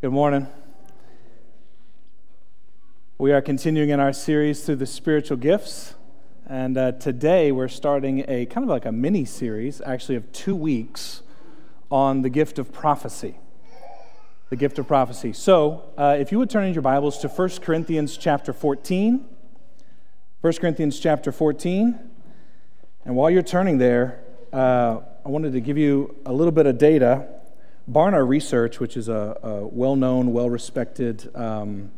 Good morning. We are continuing in our series through the spiritual gifts. And uh, today we're starting a kind of like a mini series, actually, of two weeks on the gift of prophecy. The gift of prophecy. So, uh, if you would turn in your Bibles to 1 Corinthians chapter 14. 1 Corinthians chapter 14. And while you're turning there, uh, I wanted to give you a little bit of data Barna Research, which is a, a well known, well respected um,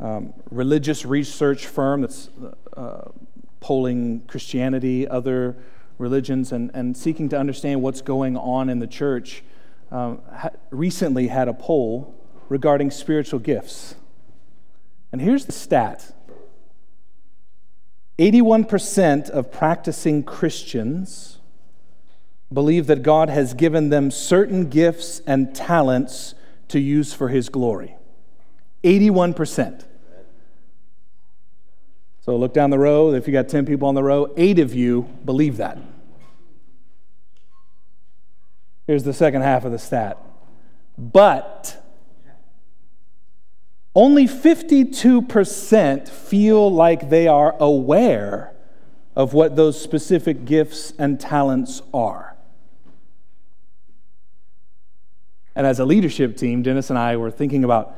um, religious research firm that's uh, polling Christianity, other religions, and, and seeking to understand what's going on in the church, um, ha- recently had a poll regarding spiritual gifts. And here's the stat 81% of practicing Christians believe that God has given them certain gifts and talents to use for His glory. 81%. So look down the row. If you got 10 people on the row, eight of you believe that. Here's the second half of the stat. But only 52% feel like they are aware of what those specific gifts and talents are. And as a leadership team, Dennis and I were thinking about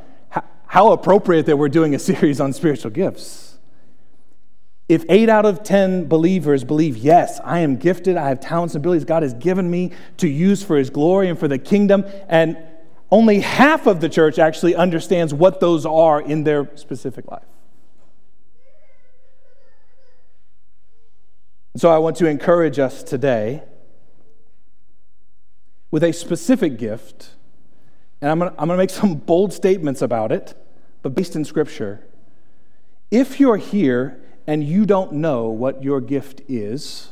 how, appropriate that we're doing a series on spiritual gifts. If eight out of 10 believers believe, yes, I am gifted, I have talents and abilities God has given me to use for His glory and for the kingdom, and only half of the church actually understands what those are in their specific life. So I want to encourage us today with a specific gift and I'm going to make some bold statements about it, but based in Scripture. If you're here and you don't know what your gift is,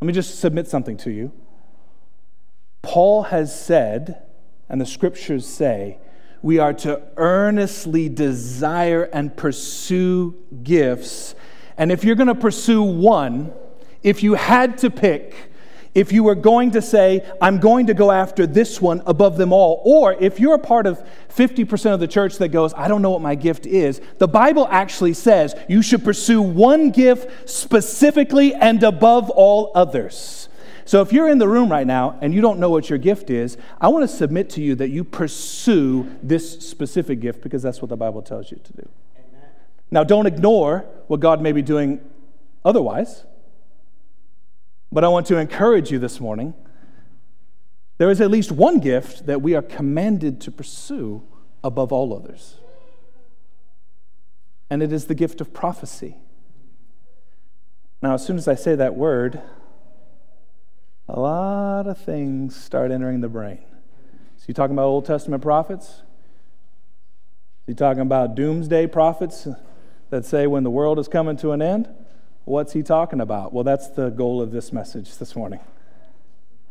let me just submit something to you. Paul has said, and the Scriptures say, we are to earnestly desire and pursue gifts. And if you're going to pursue one, if you had to pick, if you were going to say, I'm going to go after this one above them all, or if you're a part of 50% of the church that goes, I don't know what my gift is, the Bible actually says you should pursue one gift specifically and above all others. So if you're in the room right now and you don't know what your gift is, I want to submit to you that you pursue this specific gift because that's what the Bible tells you to do. Amen. Now, don't ignore what God may be doing otherwise. But I want to encourage you this morning. There is at least one gift that we are commanded to pursue above all others, and it is the gift of prophecy. Now, as soon as I say that word, a lot of things start entering the brain. So, you talking about Old Testament prophets? You talking about doomsday prophets that say when the world is coming to an end? What's he talking about? Well, that's the goal of this message this morning.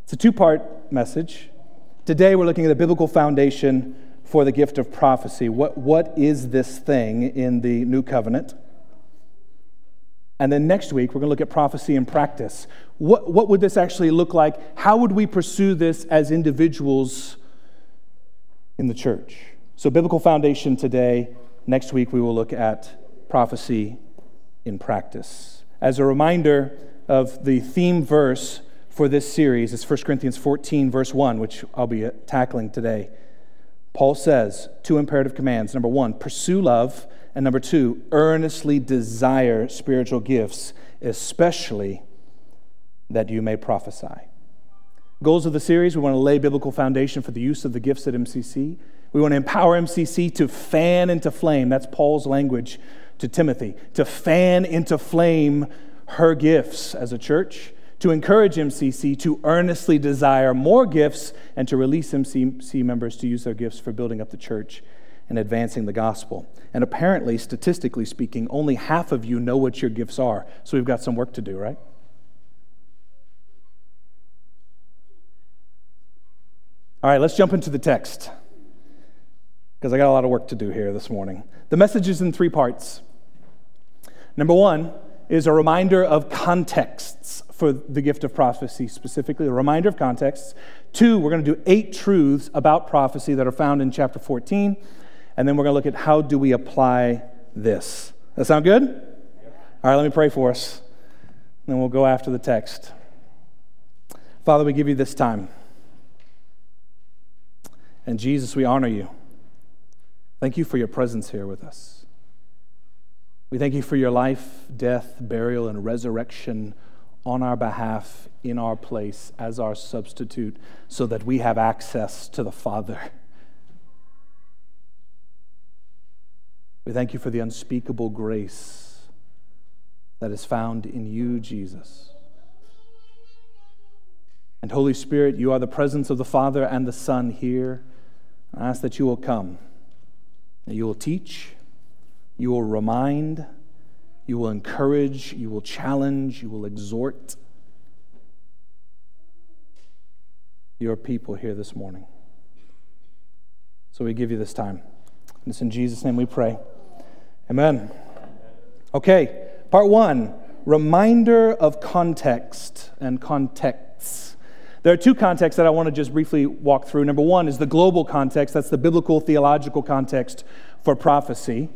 It's a two part message. Today, we're looking at the biblical foundation for the gift of prophecy. What, what is this thing in the new covenant? And then next week, we're going to look at prophecy in practice. What, what would this actually look like? How would we pursue this as individuals in the church? So, biblical foundation today. Next week, we will look at prophecy in practice. As a reminder of the theme verse for this series, it's 1 Corinthians 14, verse 1, which I'll be tackling today. Paul says two imperative commands. Number one, pursue love. And number two, earnestly desire spiritual gifts, especially that you may prophesy. Goals of the series we want to lay biblical foundation for the use of the gifts at MCC. We want to empower MCC to fan into flame. That's Paul's language to Timothy to fan into flame her gifts as a church, to encourage MCC to earnestly desire more gifts, and to release MCC members to use their gifts for building up the church and advancing the gospel. And apparently, statistically speaking, only half of you know what your gifts are. So we've got some work to do, right? All right, let's jump into the text because I got a lot of work to do here this morning. The message is in three parts. Number one is a reminder of contexts for the gift of prophecy specifically, a reminder of contexts. Two, we're going to do eight truths about prophecy that are found in chapter 14. And then we're going to look at how do we apply this. That sound good? All right, let me pray for us. Then we'll go after the text. Father, we give you this time. And Jesus, we honor you. Thank you for your presence here with us. We thank you for your life, death, burial, and resurrection on our behalf, in our place, as our substitute, so that we have access to the Father. We thank you for the unspeakable grace that is found in you, Jesus. And Holy Spirit, you are the presence of the Father and the Son here. I ask that you will come, you will teach, you will remind, you will encourage, you will challenge, you will exhort your people here this morning. So we give you this time. And it's in Jesus' name we pray. Amen. Okay, part one reminder of context and contexts. There are two contexts that I want to just briefly walk through. Number one is the global context, that's the biblical theological context for prophecy.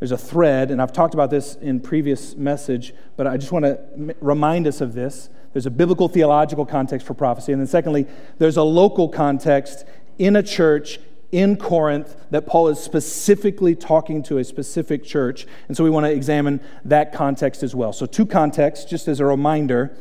There's a thread, and I've talked about this in previous message, but I just want to remind us of this. There's a biblical theological context for prophecy, and then secondly, there's a local context in a church in Corinth that Paul is specifically talking to a specific church. And so we want to examine that context as well. So, two contexts, just as a reminder,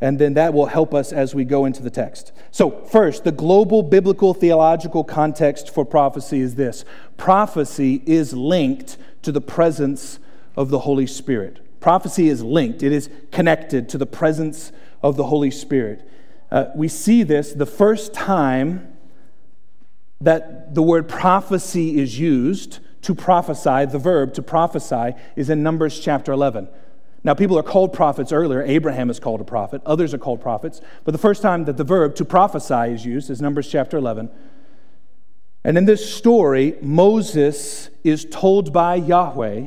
and then that will help us as we go into the text. So, first, the global biblical theological context for prophecy is this prophecy is linked to the presence of the Holy Spirit. Prophecy is linked, it is connected to the presence of the Holy Spirit. Uh, we see this the first time that the word prophecy is used to prophesy, the verb to prophesy, is in Numbers chapter 11. Now, people are called prophets earlier. Abraham is called a prophet, others are called prophets. But the first time that the verb to prophesy is used is Numbers chapter 11. And in this story, Moses is told by Yahweh,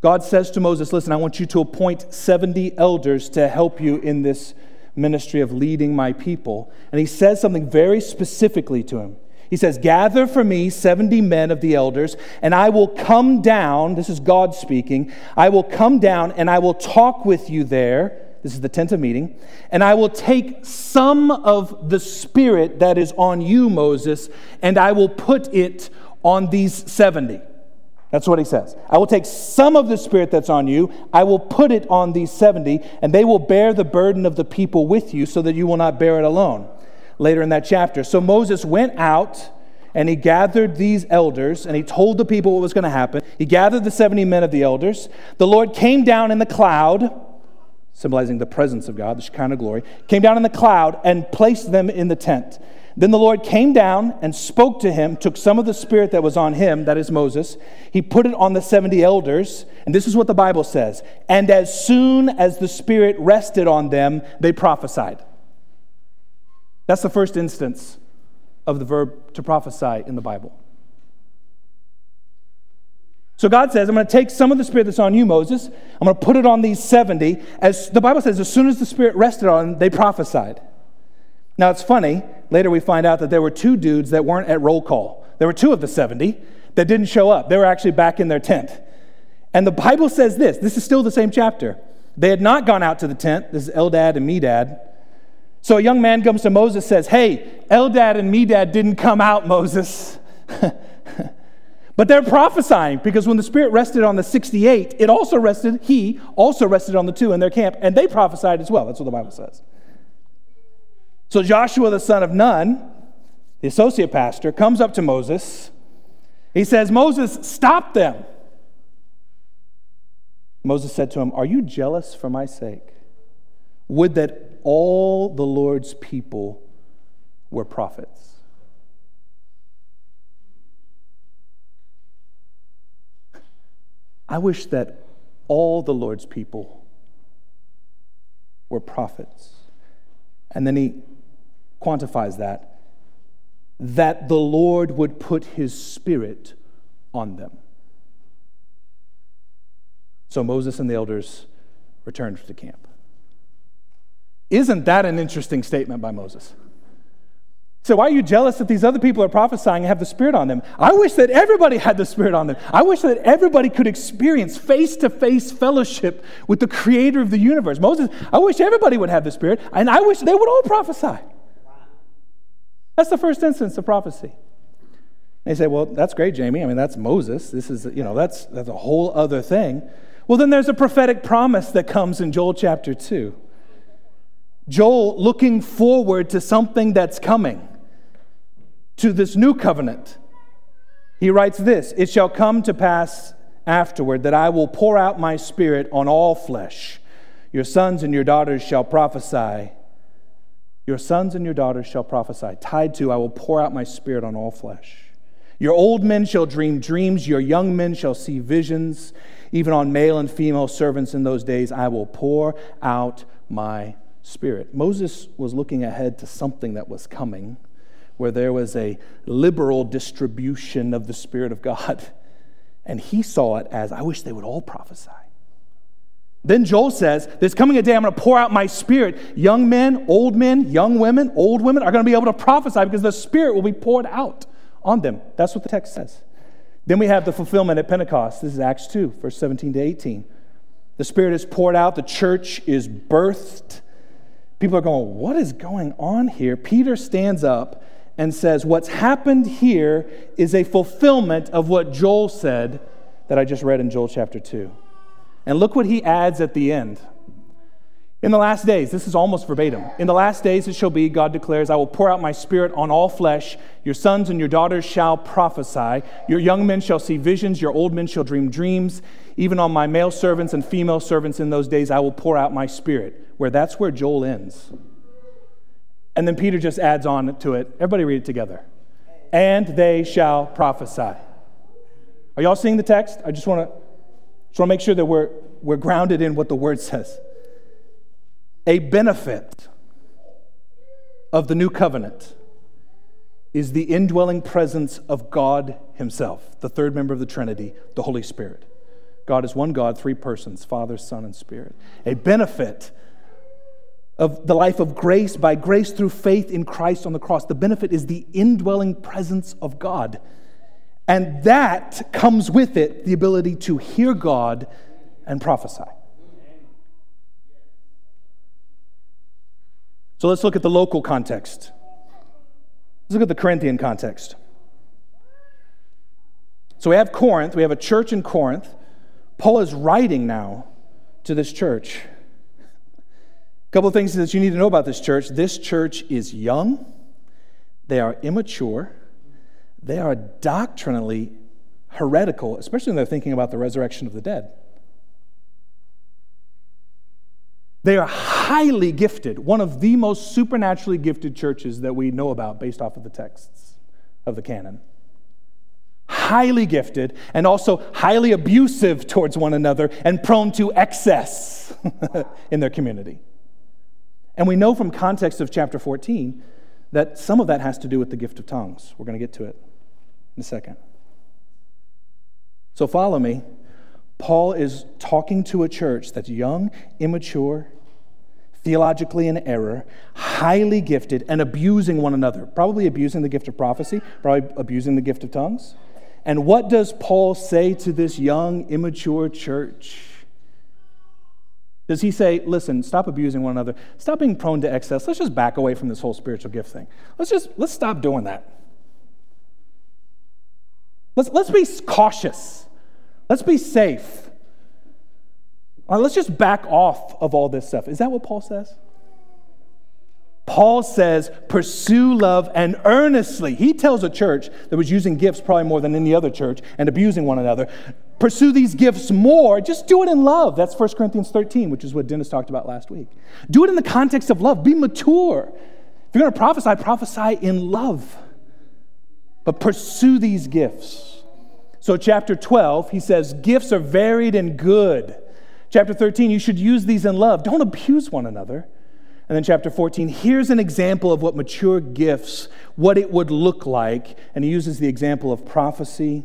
God says to Moses, Listen, I want you to appoint 70 elders to help you in this ministry of leading my people. And he says something very specifically to him. He says, Gather for me 70 men of the elders, and I will come down. This is God speaking. I will come down and I will talk with you there. This is the tent of meeting. And I will take some of the spirit that is on you, Moses, and I will put it on these 70. That's what he says. I will take some of the spirit that's on you, I will put it on these 70, and they will bear the burden of the people with you so that you will not bear it alone later in that chapter. So Moses went out and he gathered these elders and he told the people what was going to happen. He gathered the 70 men of the elders. The Lord came down in the cloud, symbolizing the presence of God, the Shekinah glory, came down in the cloud and placed them in the tent. Then the Lord came down and spoke to him, took some of the spirit that was on him, that is Moses. He put it on the 70 elders, and this is what the Bible says. And as soon as the spirit rested on them, they prophesied. That's the first instance of the verb to prophesy in the Bible. So God says, I'm going to take some of the spirit that's on you, Moses. I'm going to put it on these 70. As the Bible says, as soon as the spirit rested on them, they prophesied. Now it's funny, later we find out that there were two dudes that weren't at roll call. There were two of the 70 that didn't show up. They were actually back in their tent. And the Bible says this this is still the same chapter. They had not gone out to the tent. This is Eldad and Medad. So a young man comes to Moses and says, Hey, Eldad and Medad didn't come out, Moses. but they're prophesying because when the Spirit rested on the 68, it also rested, he also rested on the two in their camp, and they prophesied as well. That's what the Bible says. So Joshua, the son of Nun, the associate pastor, comes up to Moses. He says, Moses, stop them. Moses said to him, Are you jealous for my sake? Would that all the Lord's people were prophets. I wish that all the Lord's people were prophets. And then he quantifies that that the Lord would put his spirit on them. So Moses and the elders returned to camp. Isn't that an interesting statement by Moses? So, why are you jealous that these other people are prophesying and have the Spirit on them? I wish that everybody had the Spirit on them. I wish that everybody could experience face to face fellowship with the Creator of the universe. Moses, I wish everybody would have the Spirit, and I wish they would all prophesy. That's the first instance of prophecy. They say, well, that's great, Jamie. I mean, that's Moses. This is, you know, that's, that's a whole other thing. Well, then there's a prophetic promise that comes in Joel chapter 2. Joel looking forward to something that's coming to this new covenant. He writes this It shall come to pass afterward that I will pour out my spirit on all flesh. Your sons and your daughters shall prophesy. Your sons and your daughters shall prophesy. Tied to, I will pour out my spirit on all flesh. Your old men shall dream dreams, your young men shall see visions. Even on male and female servants in those days, I will pour out my spirit. Moses was looking ahead to something that was coming where there was a liberal distribution of the Spirit of God. And he saw it as, I wish they would all prophesy. Then Joel says, There's coming a day I'm going to pour out my spirit. Young men, old men, young women, old women are going to be able to prophesy because the spirit will be poured out on them. That's what the text says. Then we have the fulfillment at Pentecost. This is Acts 2, verse 17 to 18. The spirit is poured out, the church is birthed. People are going, What is going on here? Peter stands up and says, What's happened here is a fulfillment of what Joel said that I just read in Joel chapter 2. And look what he adds at the end. In the last days, this is almost verbatim. In the last days it shall be, God declares, I will pour out my spirit on all flesh. Your sons and your daughters shall prophesy. Your young men shall see visions. Your old men shall dream dreams. Even on my male servants and female servants in those days I will pour out my spirit. Where that's where Joel ends. And then Peter just adds on to it. Everybody read it together. And they shall prophesy. Are y'all seeing the text? I just want to just want to make sure that we're, we're grounded in what the word says. A benefit of the new covenant is the indwelling presence of God Himself, the third member of the Trinity, the Holy Spirit. God is one God, three persons Father, Son, and Spirit. A benefit of the life of grace by grace through faith in Christ on the cross. The benefit is the indwelling presence of God. And that comes with it the ability to hear God and prophesy. So let's look at the local context. Let's look at the Corinthian context. So we have Corinth, we have a church in Corinth. Paul is writing now to this church. A couple of things that you need to know about this church. This church is young, they are immature, they are doctrinally heretical, especially when they're thinking about the resurrection of the dead. They are highly gifted, one of the most supernaturally gifted churches that we know about based off of the texts of the canon. Highly gifted and also highly abusive towards one another and prone to excess in their community. And we know from context of chapter 14 that some of that has to do with the gift of tongues. We're going to get to it in a second. So follow me. Paul is talking to a church that's young, immature, theologically in error, highly gifted, and abusing one another. Probably abusing the gift of prophecy, probably abusing the gift of tongues. And what does Paul say to this young, immature church? Does he say, listen, stop abusing one another, stop being prone to excess, let's just back away from this whole spiritual gift thing? Let's just, let's stop doing that. Let's, let's be cautious. Let's be safe. Let's just back off of all this stuff. Is that what Paul says? Paul says, pursue love and earnestly. He tells a church that was using gifts probably more than any other church and abusing one another pursue these gifts more, just do it in love. That's 1 Corinthians 13, which is what Dennis talked about last week. Do it in the context of love. Be mature. If you're going to prophesy, prophesy in love. But pursue these gifts. So, chapter 12, he says, Gifts are varied and good. Chapter 13, you should use these in love. Don't abuse one another. And then chapter 14, here's an example of what mature gifts, what it would look like. And he uses the example of prophecy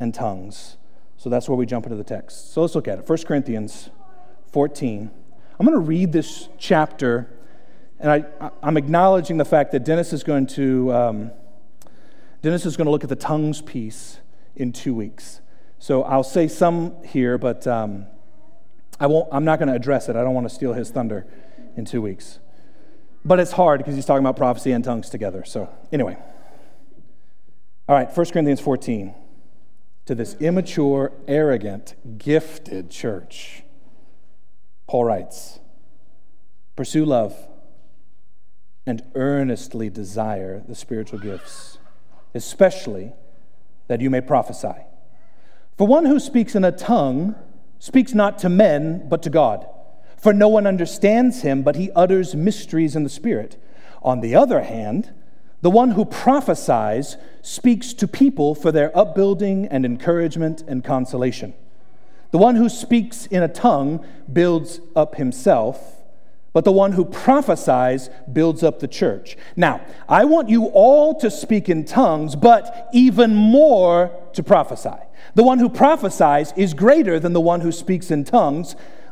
and tongues. So that's where we jump into the text. So let's look at it. 1 Corinthians 14. I'm going to read this chapter And I, I'm acknowledging the fact that Dennis is going to um, Dennis is going to look at the tongues piece in two weeks. So I'll say some here, but um, I won't, I'm not going to address it. I don't want to steal his thunder in two weeks. But it's hard because he's talking about prophecy and tongues together. So, anyway. All right, 1 Corinthians 14. To this immature, arrogant, gifted church, Paul writes Pursue love and earnestly desire the spiritual gifts, especially that you may prophesy. For one who speaks in a tongue speaks not to men, but to God. For no one understands him, but he utters mysteries in the Spirit. On the other hand, the one who prophesies speaks to people for their upbuilding and encouragement and consolation. The one who speaks in a tongue builds up himself but the one who prophesies builds up the church. Now, I want you all to speak in tongues, but even more to prophesy. The one who prophesies is greater than the one who speaks in tongues,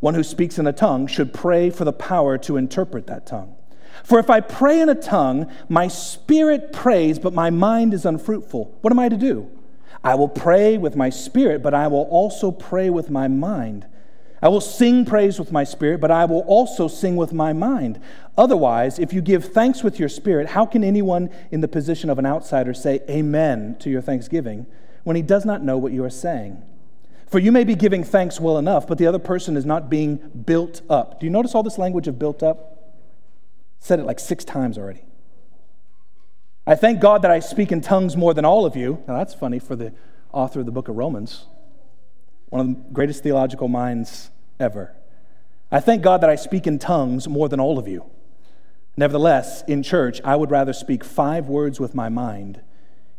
one who speaks in a tongue should pray for the power to interpret that tongue. For if I pray in a tongue, my spirit prays, but my mind is unfruitful. What am I to do? I will pray with my spirit, but I will also pray with my mind. I will sing praise with my spirit, but I will also sing with my mind. Otherwise, if you give thanks with your spirit, how can anyone in the position of an outsider say amen to your thanksgiving when he does not know what you are saying? For you may be giving thanks well enough, but the other person is not being built up. Do you notice all this language of built up? Said it like six times already. I thank God that I speak in tongues more than all of you. Now, that's funny for the author of the book of Romans, one of the greatest theological minds ever. I thank God that I speak in tongues more than all of you. Nevertheless, in church, I would rather speak five words with my mind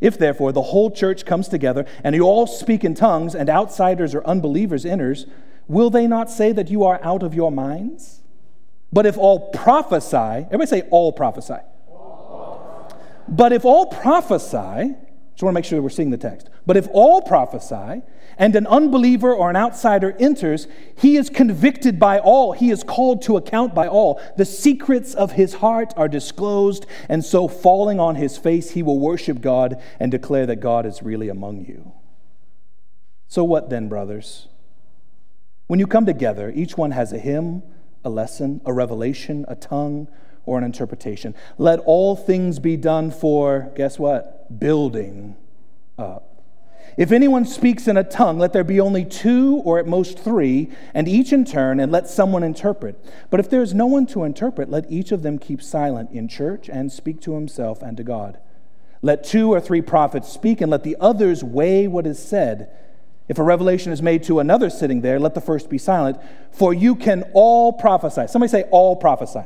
If therefore the whole church comes together and you all speak in tongues, and outsiders or unbelievers enters, will they not say that you are out of your minds? But if all prophesy, everybody say all prophesy. But if all prophesy, just want to make sure that we're seeing the text. But if all prophesy, and an unbeliever or an outsider enters, he is convicted by all. He is called to account by all. The secrets of his heart are disclosed, and so falling on his face, he will worship God and declare that God is really among you. So, what then, brothers? When you come together, each one has a hymn, a lesson, a revelation, a tongue or an interpretation. Let all things be done for, guess what? Building up. If anyone speaks in a tongue, let there be only two or at most three, and each in turn, and let someone interpret. But if there is no one to interpret, let each of them keep silent in church and speak to himself and to God. Let two or three prophets speak, and let the others weigh what is said. If a revelation is made to another sitting there, let the first be silent, for you can all prophesy. Somebody say, all prophesy.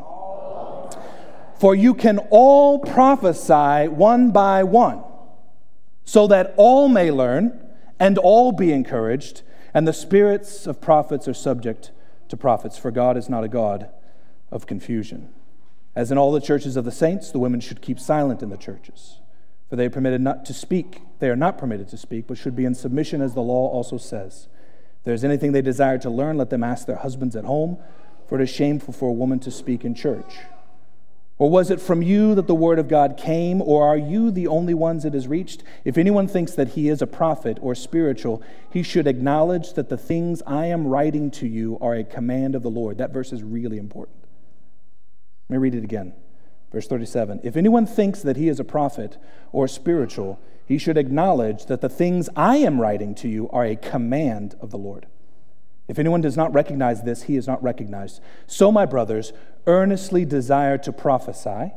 For you can all prophesy one by one, so that all may learn and all be encouraged, and the spirits of prophets are subject to prophets, for God is not a God of confusion. As in all the churches of the saints, the women should keep silent in the churches, for they are permitted not to speak. They are not permitted to speak, but should be in submission, as the law also says. If there's anything they desire to learn, let them ask their husbands at home, for it is shameful for a woman to speak in church. Or was it from you that the word of God came, or are you the only ones it has reached? If anyone thinks that he is a prophet or spiritual, he should acknowledge that the things I am writing to you are a command of the Lord. That verse is really important. Let me read it again. Verse 37 If anyone thinks that he is a prophet or spiritual, he should acknowledge that the things I am writing to you are a command of the Lord. If anyone does not recognize this, he is not recognized. So, my brothers, earnestly desire to prophesy,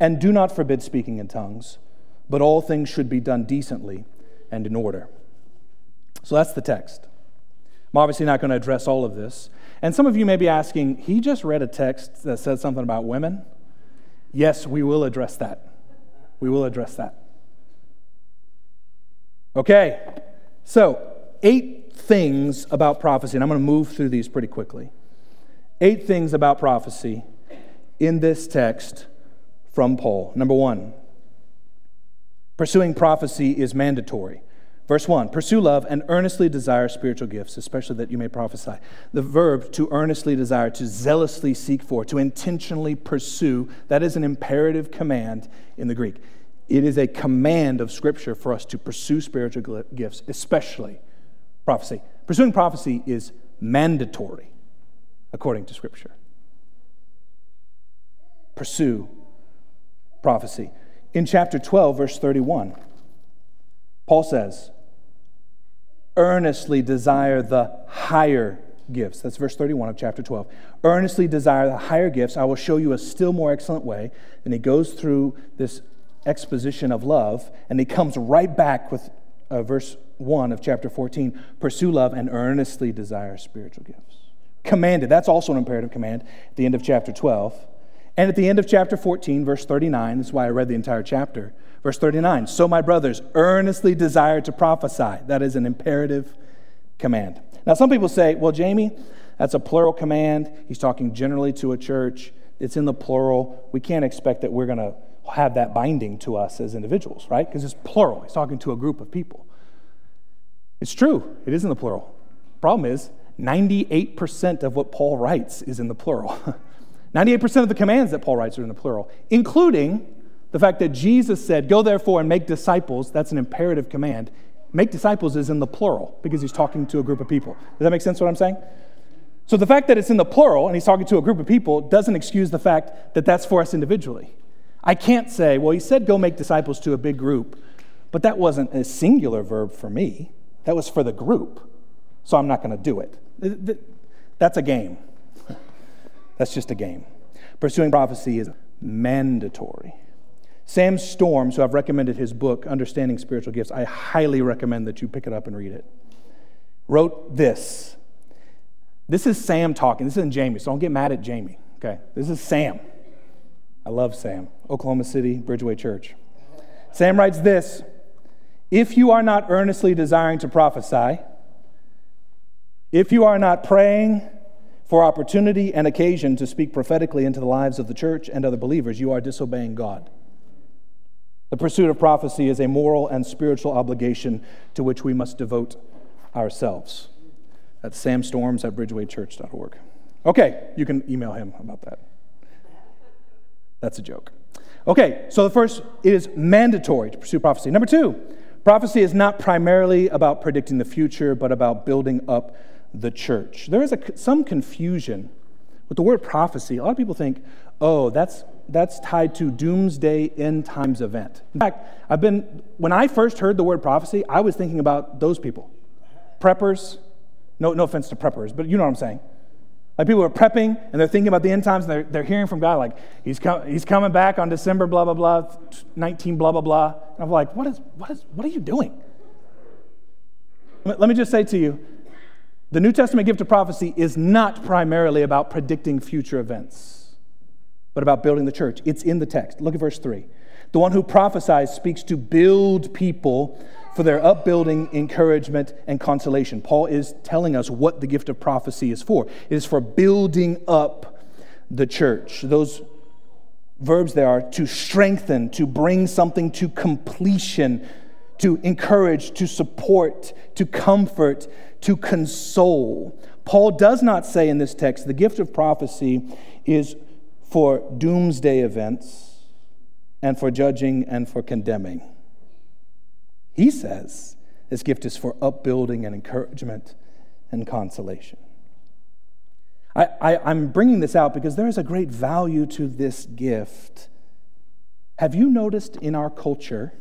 and do not forbid speaking in tongues, but all things should be done decently and in order. So that's the text. I'm obviously not going to address all of this. And some of you may be asking, he just read a text that says something about women? Yes, we will address that. We will address that. Okay, so eight things about prophecy, and I'm going to move through these pretty quickly. Eight things about prophecy in this text from Paul. Number one, pursuing prophecy is mandatory. Verse 1 Pursue love and earnestly desire spiritual gifts, especially that you may prophesy. The verb to earnestly desire, to zealously seek for, to intentionally pursue, that is an imperative command in the Greek. It is a command of Scripture for us to pursue spiritual gifts, especially prophecy. Pursuing prophecy is mandatory according to Scripture. Pursue prophecy. In chapter 12, verse 31, Paul says, earnestly desire the higher gifts. That's verse 31 of chapter 12. Earnestly desire the higher gifts. I will show you a still more excellent way. And he goes through this exposition of love, and he comes right back with uh, verse 1 of chapter 14 pursue love and earnestly desire spiritual gifts. Commanded, that's also an imperative command at the end of chapter 12. And at the end of chapter 14, verse 39, that's why I read the entire chapter. Verse 39 So, my brothers, earnestly desire to prophesy. That is an imperative command. Now, some people say, well, Jamie, that's a plural command. He's talking generally to a church. It's in the plural. We can't expect that we're going to have that binding to us as individuals, right? Because it's plural. He's talking to a group of people. It's true, it is in the plural. Problem is, 98% of what Paul writes is in the plural. 98% of the commands that Paul writes are in the plural, including the fact that Jesus said, Go therefore and make disciples. That's an imperative command. Make disciples is in the plural because he's talking to a group of people. Does that make sense what I'm saying? So the fact that it's in the plural and he's talking to a group of people doesn't excuse the fact that that's for us individually. I can't say, well, he said go make disciples to a big group, but that wasn't a singular verb for me. That was for the group. So I'm not going to do it. That's a game. That's just a game. Pursuing prophecy is mandatory. Sam Storm, who I've recommended his book, Understanding Spiritual Gifts, I highly recommend that you pick it up and read it, wrote this. This is Sam talking. This isn't Jamie, so don't get mad at Jamie, okay? This is Sam. I love Sam. Oklahoma City, Bridgeway Church. Sam writes this If you are not earnestly desiring to prophesy, if you are not praying for opportunity and occasion to speak prophetically into the lives of the church and other believers, you are disobeying God. The pursuit of prophecy is a moral and spiritual obligation to which we must devote ourselves. That's Sam Storms at bridgewaychurch.org. Okay, you can email him about that. That's a joke. Okay, so the first, it is mandatory to pursue prophecy. Number two, prophecy is not primarily about predicting the future, but about building up the church. There is a, some confusion with the word prophecy. A lot of people think, oh, that's, that's tied to doomsday end times event. In fact, I've been, when I first heard the word prophecy, I was thinking about those people preppers. No, no offense to preppers, but you know what I'm saying. Like people are prepping and they're thinking about the end times and they're, they're hearing from God, like, he's, com- he's coming back on December, blah, blah, blah, 19, blah, blah, blah. And I'm like, what, is, what, is, what are you doing? Let me just say to you the New Testament gift of prophecy is not primarily about predicting future events, but about building the church. It's in the text. Look at verse 3. The one who prophesies speaks to build people for their upbuilding, encouragement, and consolation. Paul is telling us what the gift of prophecy is for. It is for building up the church. Those verbs there are to strengthen, to bring something to completion, to encourage, to support, to comfort, to console. Paul does not say in this text the gift of prophecy is for doomsday events and for judging and for condemning. He says this gift is for upbuilding and encouragement and consolation. I, I, am bringing this out because there is a great value to this gift. Have you noticed in our culture,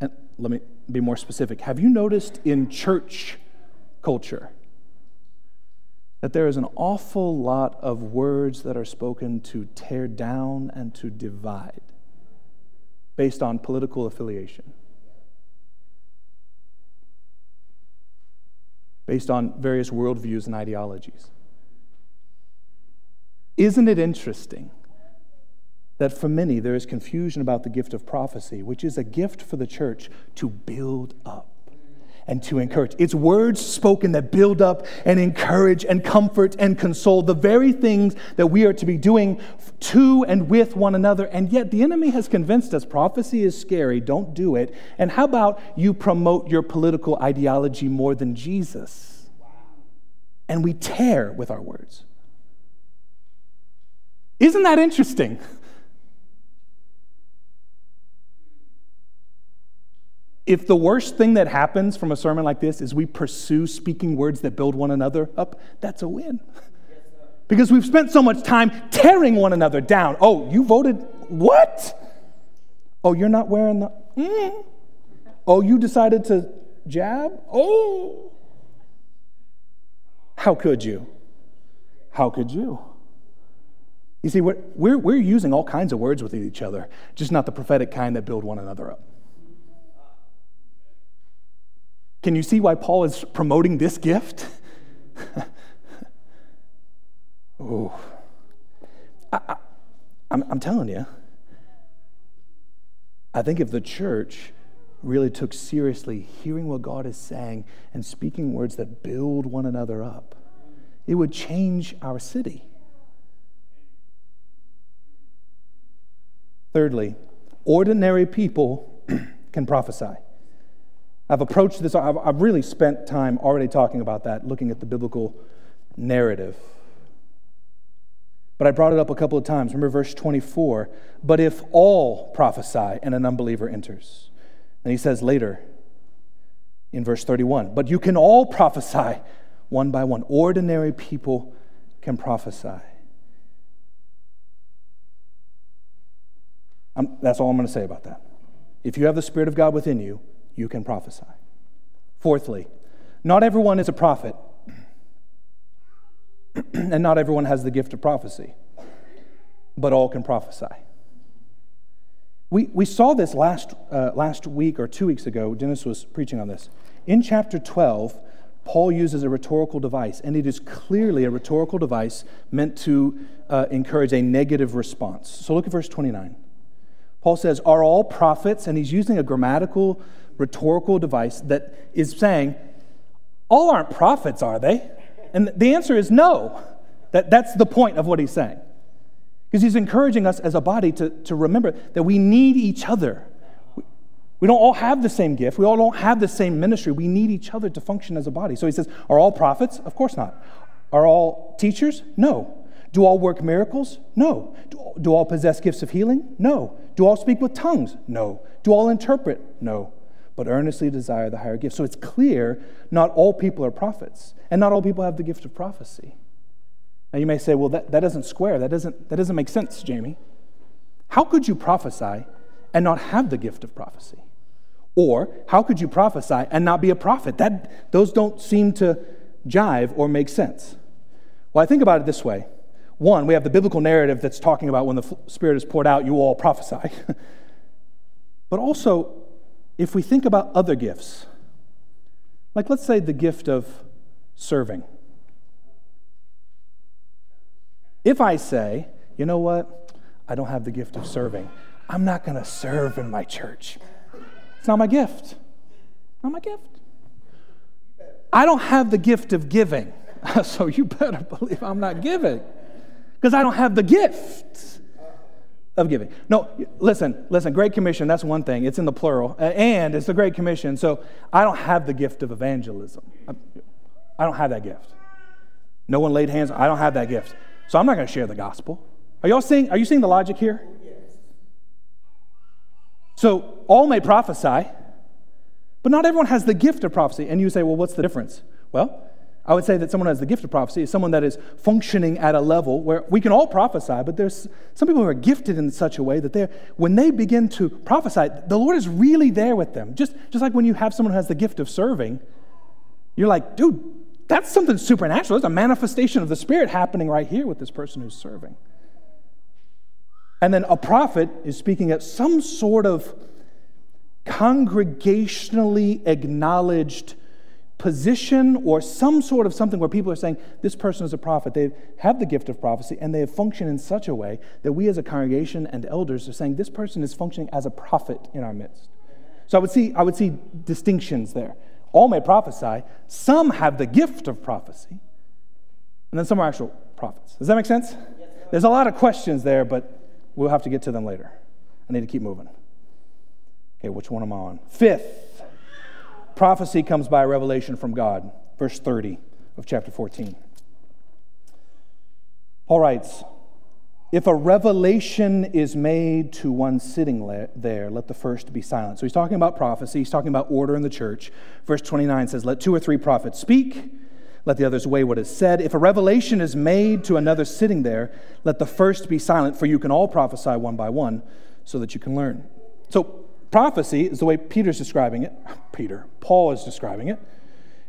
and let me be more specific, have you noticed in church culture that there is an awful lot of words that are spoken to tear down and to divide based on political affiliation? based on various worldviews and ideologies. Isn't it interesting that for many there is confusion about the gift of prophecy, which is a gift for the church to build up? and to encourage. It's words spoken that build up and encourage and comfort and console, the very things that we are to be doing to and with one another. And yet the enemy has convinced us prophecy is scary, don't do it. And how about you promote your political ideology more than Jesus? And we tear with our words. Isn't that interesting? If the worst thing that happens from a sermon like this is we pursue speaking words that build one another up, that's a win. because we've spent so much time tearing one another down. Oh, you voted what? Oh, you're not wearing the. Mm. Oh, you decided to jab? Oh. How could you? How could you? You see, we're, we're, we're using all kinds of words with each other, just not the prophetic kind that build one another up. Can you see why Paul is promoting this gift? oh. I, am telling you, I think if the church really took seriously hearing what God is saying and speaking words that build one another up, it would change our city. Thirdly, ordinary people can prophesy. I've approached this, I've, I've really spent time already talking about that, looking at the biblical narrative. But I brought it up a couple of times. Remember verse 24. But if all prophesy and an unbeliever enters, then he says later in verse 31, but you can all prophesy one by one. Ordinary people can prophesy. I'm, that's all I'm going to say about that. If you have the Spirit of God within you, you can prophesy. Fourthly, not everyone is a prophet, and not everyone has the gift of prophecy, but all can prophesy. We, we saw this last, uh, last week or two weeks ago. Dennis was preaching on this. In chapter 12, Paul uses a rhetorical device, and it is clearly a rhetorical device meant to uh, encourage a negative response. So look at verse 29. Paul says, Are all prophets? And he's using a grammatical rhetorical device that is saying, all aren't prophets, are they? And the answer is no. That, that's the point of what he's saying. Because he's encouraging us as a body to, to remember that we need each other. We, don't all have the same gift. We all don't have the same ministry. We need each other to function as a body. So he says, Are all prophets? Of course not. Are all teachers? No. Do all work miracles? No. Do, do all possess gifts of healing? No. Do all speak with tongues? No. Do all interpret? No but earnestly desire the higher gift. So it's clear not all people are prophets, and not all people have the gift of prophecy. Now you may say, well, that, that doesn't square. That doesn't, that doesn't make sense, Jamie. How could you prophesy and not have the gift of prophecy? Or how could you prophesy and not be a prophet? That, those don't seem to jive or make sense. Well, I think about it this way. One, we have the biblical narrative that's talking about when the Spirit is poured out, you all prophesy. but also, if we think about other gifts, like let's say the gift of serving. If I say, you know what, I don't have the gift of serving, I'm not going to serve in my church. It's not my gift. Not my gift. I don't have the gift of giving, so you better believe I'm not giving because I don't have the gift. Of giving. No, listen, listen, Great Commission, that's one thing. It's in the plural. And it's the Great Commission. So I don't have the gift of evangelism. I don't have that gift. No one laid hands. I don't have that gift. So I'm not going to share the gospel. Are y'all seeing, are you seeing the logic here? So all may prophesy, but not everyone has the gift of prophecy. And you say, well, what's the difference? Well, I would say that someone who has the gift of prophecy is someone that is functioning at a level where we can all prophesy, but there's some people who are gifted in such a way that they when they begin to prophesy, the Lord is really there with them. Just, just like when you have someone who has the gift of serving, you're like, dude, that's something supernatural. There's a manifestation of the Spirit happening right here with this person who's serving. And then a prophet is speaking at some sort of congregationally acknowledged position or some sort of something where people are saying this person is a prophet. They have the gift of prophecy and they have functioned in such a way that we as a congregation and elders are saying this person is functioning as a prophet in our midst. So i would see i would see distinctions there. All may prophesy. Some have the gift of prophecy and then some are actual prophets. Does that make sense? There's a lot of questions there but we'll have to get to them later. I need to keep moving. Okay which one am i on? Fifth Prophecy comes by revelation from God. Verse 30 of chapter 14. Paul writes, if a revelation is made to one sitting there, let the first be silent. So he's talking about prophecy, he's talking about order in the church. Verse 29 says, Let two or three prophets speak, let the others weigh what is said. If a revelation is made to another sitting there, let the first be silent, for you can all prophesy one by one, so that you can learn. So prophecy is the way Peter's describing it. Peter, Paul is describing it.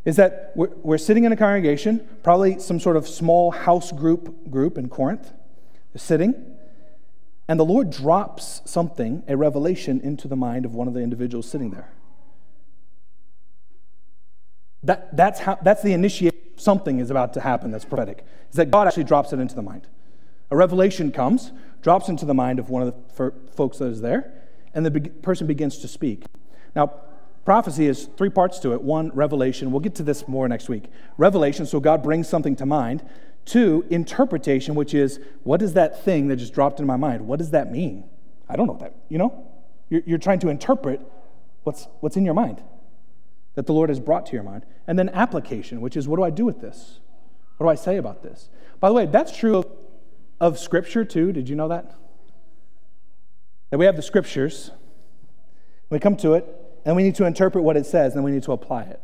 Is that we're, we're sitting in a congregation, probably some sort of small house group group in Corinth. Sitting, and the Lord drops something, a revelation, into the mind of one of the individuals sitting there. That, that's, how, that's the initiation. Something is about to happen that's prophetic. Is that God actually drops it into the mind. A revelation comes, drops into the mind of one of the folks that is there, and the be- person begins to speak. Now, prophecy is three parts to it. One, revelation. We'll get to this more next week. Revelation, so God brings something to mind. Two, interpretation, which is what is that thing that just dropped in my mind? What does that mean? I don't know that. You know? You're, you're trying to interpret what's, what's in your mind that the Lord has brought to your mind. And then application, which is what do I do with this? What do I say about this? By the way, that's true of, of Scripture too. Did you know that? That we have the scriptures, we come to it, and we need to interpret what it says, and we need to apply it.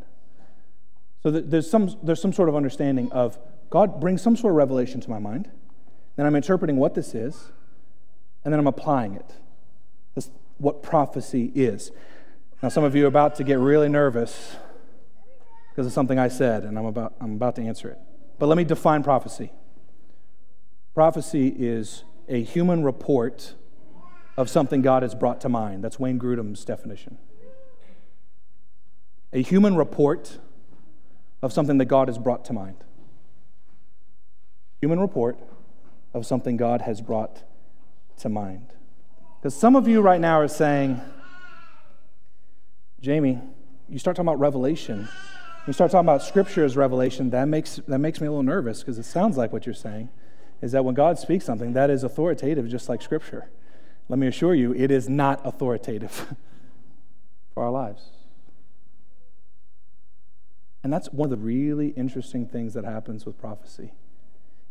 So there's some, there's some sort of understanding of God brings some sort of revelation to my mind, then I'm interpreting what this is, and then I'm applying it. That's what prophecy is. Now, some of you are about to get really nervous because of something I said, and I'm about, I'm about to answer it. But let me define prophecy. Prophecy is a human report of something God has brought to mind. That's Wayne Grudem's definition. A human report of something that God has brought to mind. Human report of something God has brought to mind. Because some of you right now are saying, Jamie, you start talking about revelation. You start talking about scripture as revelation, that makes, that makes me a little nervous because it sounds like what you're saying is that when God speaks something, that is authoritative, just like scripture. Let me assure you, it is not authoritative for our lives. And that's one of the really interesting things that happens with prophecy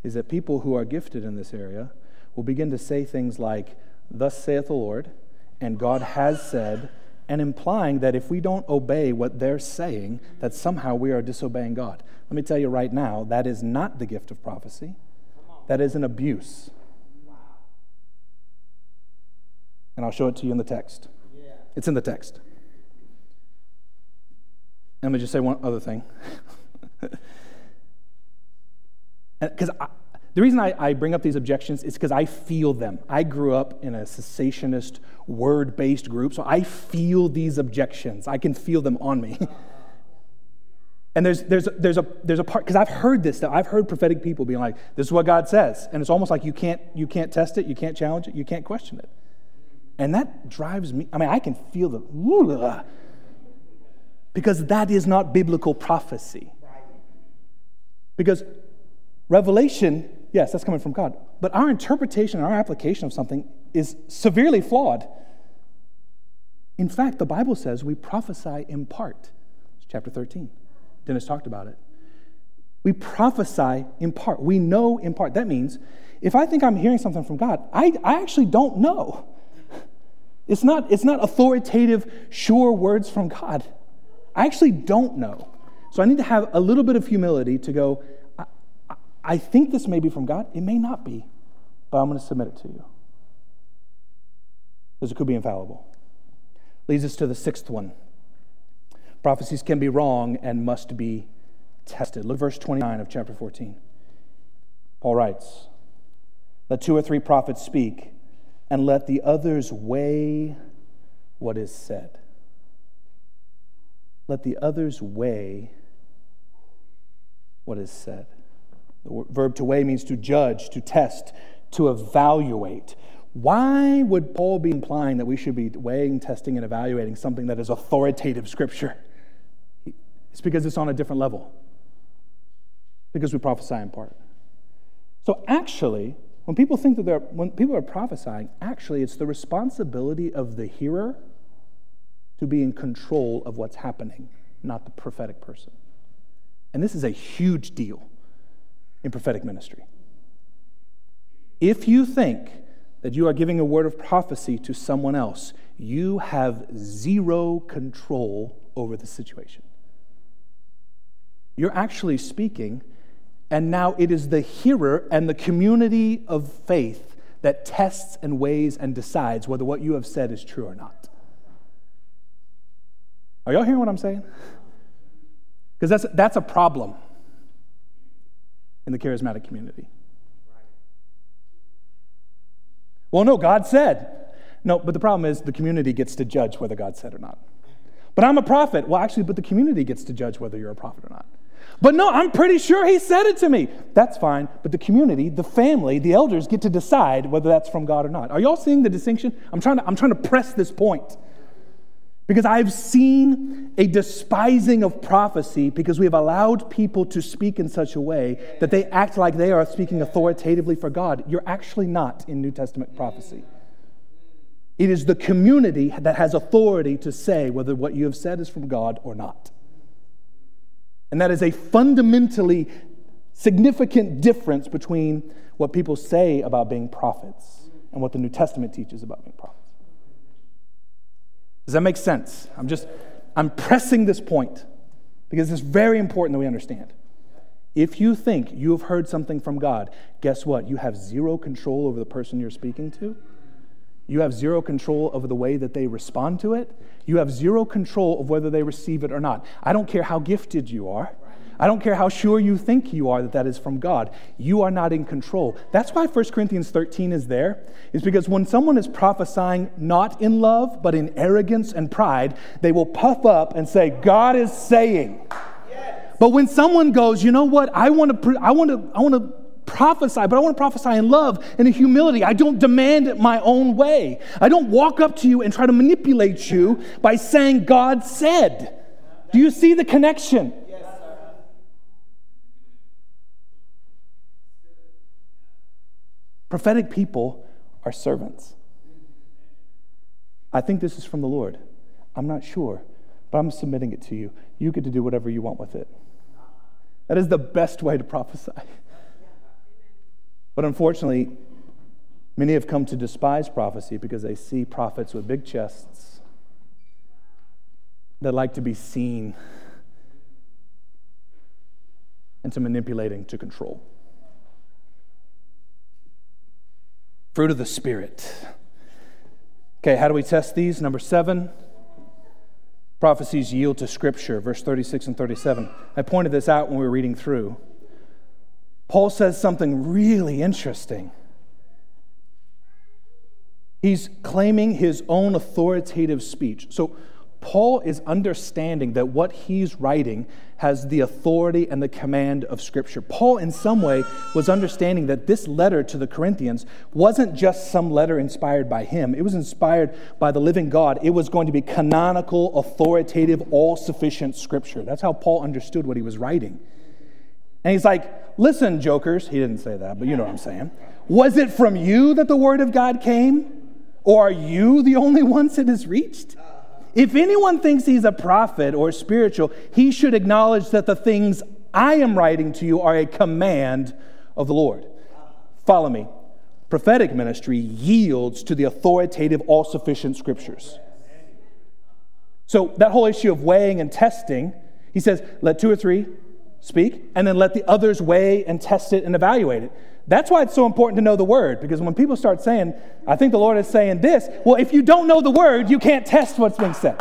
is that people who are gifted in this area will begin to say things like, Thus saith the Lord, and God has said, and implying that if we don't obey what they're saying, that somehow we are disobeying God. Let me tell you right now, that is not the gift of prophecy. That is an abuse. And I'll show it to you in the text. Yeah. It's in the text. Let me just say one other thing. Because the reason I, I, bring up these objections is because I feel them. I grew up in a cessationist, word based group, so I feel these objections. I can feel them on me. and there's, there's, there's, a, there's a part, because I've heard this stuff. I've heard prophetic people being like, this is what God says. And it's almost like you can't, you can't test it, you can't challenge it, you can't question it. And that drives me, I mean, I can feel the, because that is not biblical prophecy. Because revelation, yes, that's coming from God. But our interpretation, our application of something is severely flawed. In fact, the Bible says we prophesy in part. It's chapter 13. Dennis talked about it. We prophesy in part. We know in part. That means if I think I'm hearing something from God, I, I actually don't know. It's not, it's not authoritative, sure words from God. I actually don't know. So I need to have a little bit of humility to go, I, I think this may be from God. It may not be, but I'm going to submit it to you. Because it could be infallible. Leads us to the sixth one prophecies can be wrong and must be tested. Look verse 29 of chapter 14. Paul writes, Let two or three prophets speak, and let the others weigh what is said. Let the others weigh what is said. The verb to weigh means to judge, to test, to evaluate. Why would Paul be implying that we should be weighing, testing, and evaluating something that is authoritative scripture? It's because it's on a different level because we prophesy in part. So actually, when people think that they're, when people are prophesying, actually it's the responsibility of the hearer to be in control of what's happening, not the prophetic person. And this is a huge deal in prophetic ministry. If you think that you are giving a word of prophecy to someone else, you have zero control over the situation. You're actually speaking and now it is the hearer and the community of faith that tests and weighs and decides whether what you have said is true or not. Are y'all hearing what I'm saying? Because that's, that's a problem in the charismatic community. Well, no, God said. No, but the problem is the community gets to judge whether God said or not. But I'm a prophet. Well, actually, but the community gets to judge whether you're a prophet or not. But no, I'm pretty sure he said it to me. That's fine. But the community, the family, the elders get to decide whether that's from God or not. Are y'all seeing the distinction? I'm trying to, I'm trying to press this point. Because I've seen a despising of prophecy because we have allowed people to speak in such a way that they act like they are speaking authoritatively for God. You're actually not in New Testament prophecy. It is the community that has authority to say whether what you have said is from God or not. And that is a fundamentally significant difference between what people say about being prophets and what the New Testament teaches about being prophets. Does that make sense? I'm just, I'm pressing this point because it's very important that we understand. If you think you have heard something from God, guess what? You have zero control over the person you're speaking to. You have zero control over the way that they respond to it. You have zero control of whether they receive it or not. I don't care how gifted you are. I don't care how sure you think you are that that is from God. You are not in control. That's why 1 Corinthians 13 is there, is because when someone is prophesying not in love, but in arrogance and pride, they will puff up and say, God is saying. But when someone goes, you know what, I want to, I want to, I want to prophesy, but I want to prophesy in love and in humility. I don't demand it my own way. I don't walk up to you and try to manipulate you by saying, God said. Do you see the connection? Prophetic people are servants. I think this is from the Lord. I'm not sure, but I'm submitting it to you. You get to do whatever you want with it. That is the best way to prophesy. But unfortunately, many have come to despise prophecy because they see prophets with big chests that like to be seen and to manipulating to control. Fruit of the Spirit. Okay, how do we test these? Number seven, prophecies yield to Scripture, verse 36 and 37. I pointed this out when we were reading through. Paul says something really interesting. He's claiming his own authoritative speech. So, Paul is understanding that what he's writing has the authority and the command of Scripture. Paul, in some way, was understanding that this letter to the Corinthians wasn't just some letter inspired by him, it was inspired by the living God. It was going to be canonical, authoritative, all sufficient Scripture. That's how Paul understood what he was writing. And he's like, Listen, jokers, he didn't say that, but you know what I'm saying. Was it from you that the word of God came? Or are you the only ones it has reached? If anyone thinks he's a prophet or spiritual, he should acknowledge that the things I am writing to you are a command of the Lord. Follow me. Prophetic ministry yields to the authoritative, all sufficient scriptures. So, that whole issue of weighing and testing, he says, let two or three speak, and then let the others weigh and test it and evaluate it. That's why it's so important to know the word, because when people start saying, I think the Lord is saying this, well, if you don't know the word, you can't test what's being said.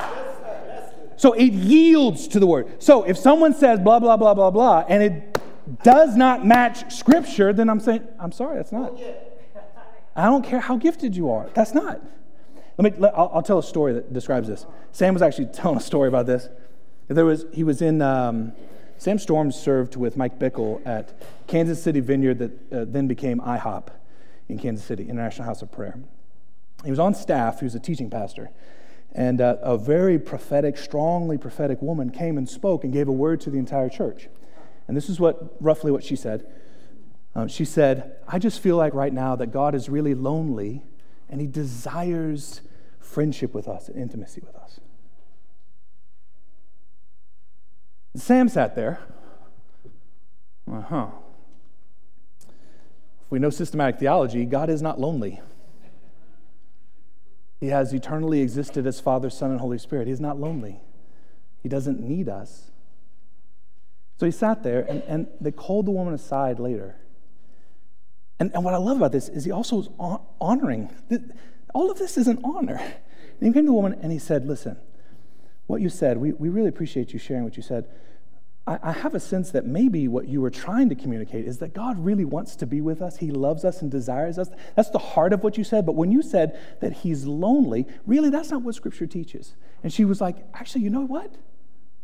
So it yields to the word. So if someone says blah, blah, blah, blah, blah, and it does not match scripture, then I'm saying, I'm sorry, that's not. I don't care how gifted you are. That's not. Let me, let, I'll, I'll, tell a story that describes this. Sam was actually telling a story about this. There was, he was in, um, Sam Storms served with Mike Bickle at Kansas City Vineyard that uh, then became IHOP in Kansas City, International House of Prayer. He was on staff, he was a teaching pastor. And uh, a very prophetic, strongly prophetic woman came and spoke and gave a word to the entire church. And this is what roughly what she said. Um, she said, I just feel like right now that God is really lonely and he desires friendship with us and intimacy with us. Sam sat there. Uh huh. If we know systematic theology, God is not lonely. He has eternally existed as Father, Son, and Holy Spirit. He is not lonely. He doesn't need us. So he sat there, and, and they called the woman aside later. And, and what I love about this is he also was honoring. All of this is an honor. And he came to the woman and he said, Listen, what you said, we, we really appreciate you sharing what you said. I, have a sense that maybe what you were trying to communicate is that God really wants to be with us. He loves us and desires us. That's the heart of what you said. But when you said that He's lonely, really, that's not what Scripture teaches. And she was like, Actually, you know what?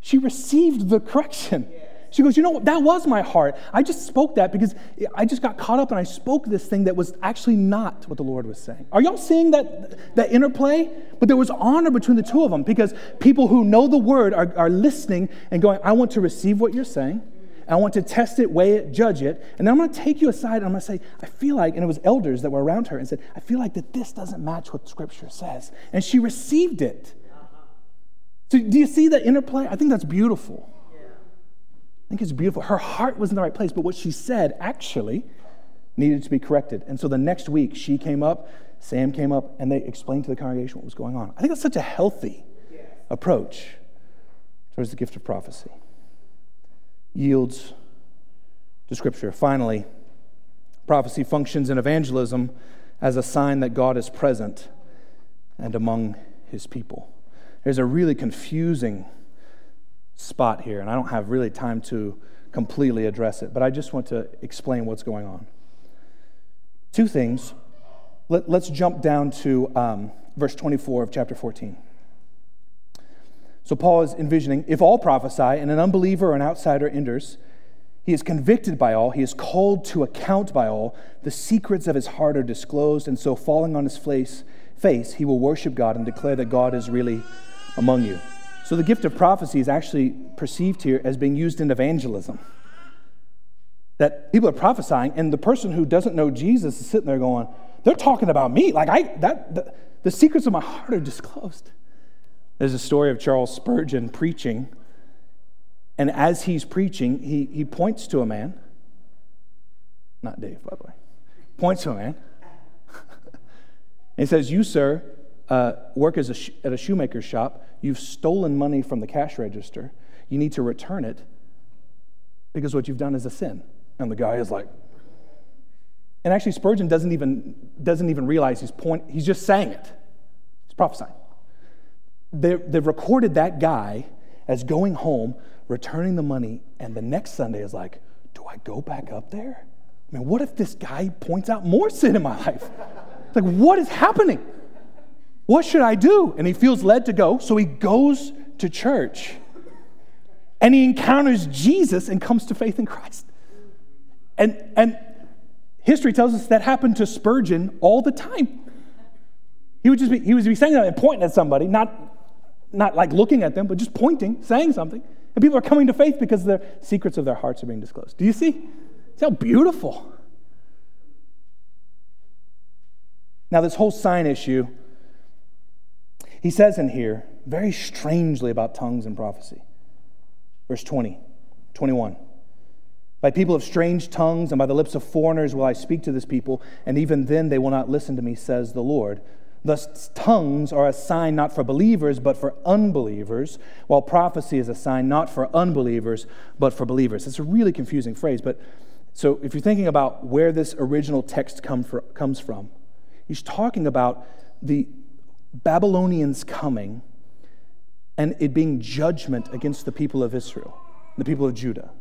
She received the correction. Yeah. She goes, You know? That was my heart. I just spoke that because I just got caught up and I spoke this thing that was actually not what the Lord was saying. Are y'all seeing that, that interplay? But there was honor between the two of them because people who know the word are, are listening and going, I want to receive what you're saying. I want to test it, weigh it, judge it. And then I'm going to take you aside and I'm going to say, I feel like, and it was elders that were around her and said, I feel like that this doesn't match what Scripture says. And she received it. So do you see that interplay? I think that's beautiful. Think it's beautiful. Her heart was in the right place, but what she said actually needed to be corrected. And so the next week, she came up, Sam came up, and they explained to the congregation what was going on. I think that's such a healthy approach towards the gift of prophecy. Yields to Scripture. Finally, prophecy functions in evangelism as a sign that God is present and among his people. There's a really confusing spot here, and I don't have really time to completely address it, but I just want to explain what's going on. Two things. Let, us jump down to um, verse 24 of chapter 14. So Paul is envisioning if all prophesy and an unbeliever or an outsider enters, he is convicted by all, he is called to account by all, the secrets of his heart are disclosed, and so falling on his face, face he will worship God and declare that God is really among you. So the gift of prophecy is actually perceived here as being used in evangelism. That people are prophesying, and the person who doesn't know Jesus is sitting there going, they're talking about me. Like I that the, the secrets of my heart are disclosed. There's a story of Charles Spurgeon preaching, and as he's preaching, he, he points to a man. Not Dave, by the way. Points to a man. he says, You, sir, uh, work as a sh- at a shoemaker's shop. You've stolen money from the cash register. You need to return it because what you've done is a sin. And the guy is like, and actually Spurgeon doesn't even, doesn't even realize he's point, he's just saying it. He's prophesying. they they've recorded that guy as going home, returning the money, and the next Sunday is like, do I go back up there? I mean, what if this guy points out more sin in my life? Like, what is happening? What should I do? And he feels led to go, so he goes to church. And he encounters Jesus and comes to faith in Christ. And, and history tells us that happened to Spurgeon all the time. He would just be, he would be saying that and pointing at somebody, not, not like looking at them, but just pointing, saying something. And people are coming to faith because the secrets of their hearts are being disclosed. Do you see? See how beautiful. Now, this whole sign issue He says in here, very strangely about tongues and prophecy. Verse 20, 21. By people of strange tongues and by the lips of foreigners will I speak to this people, and even then they will not listen to me, says the Lord. Thus, tongues are a sign not for believers, but for unbelievers, while prophecy is a sign not for unbelievers, but for believers. It's a really confusing phrase, but so if you're thinking about where this original text come for, comes from, he's talking about the Babylonians coming and it being judgment against the people of Israel, the people of Judah.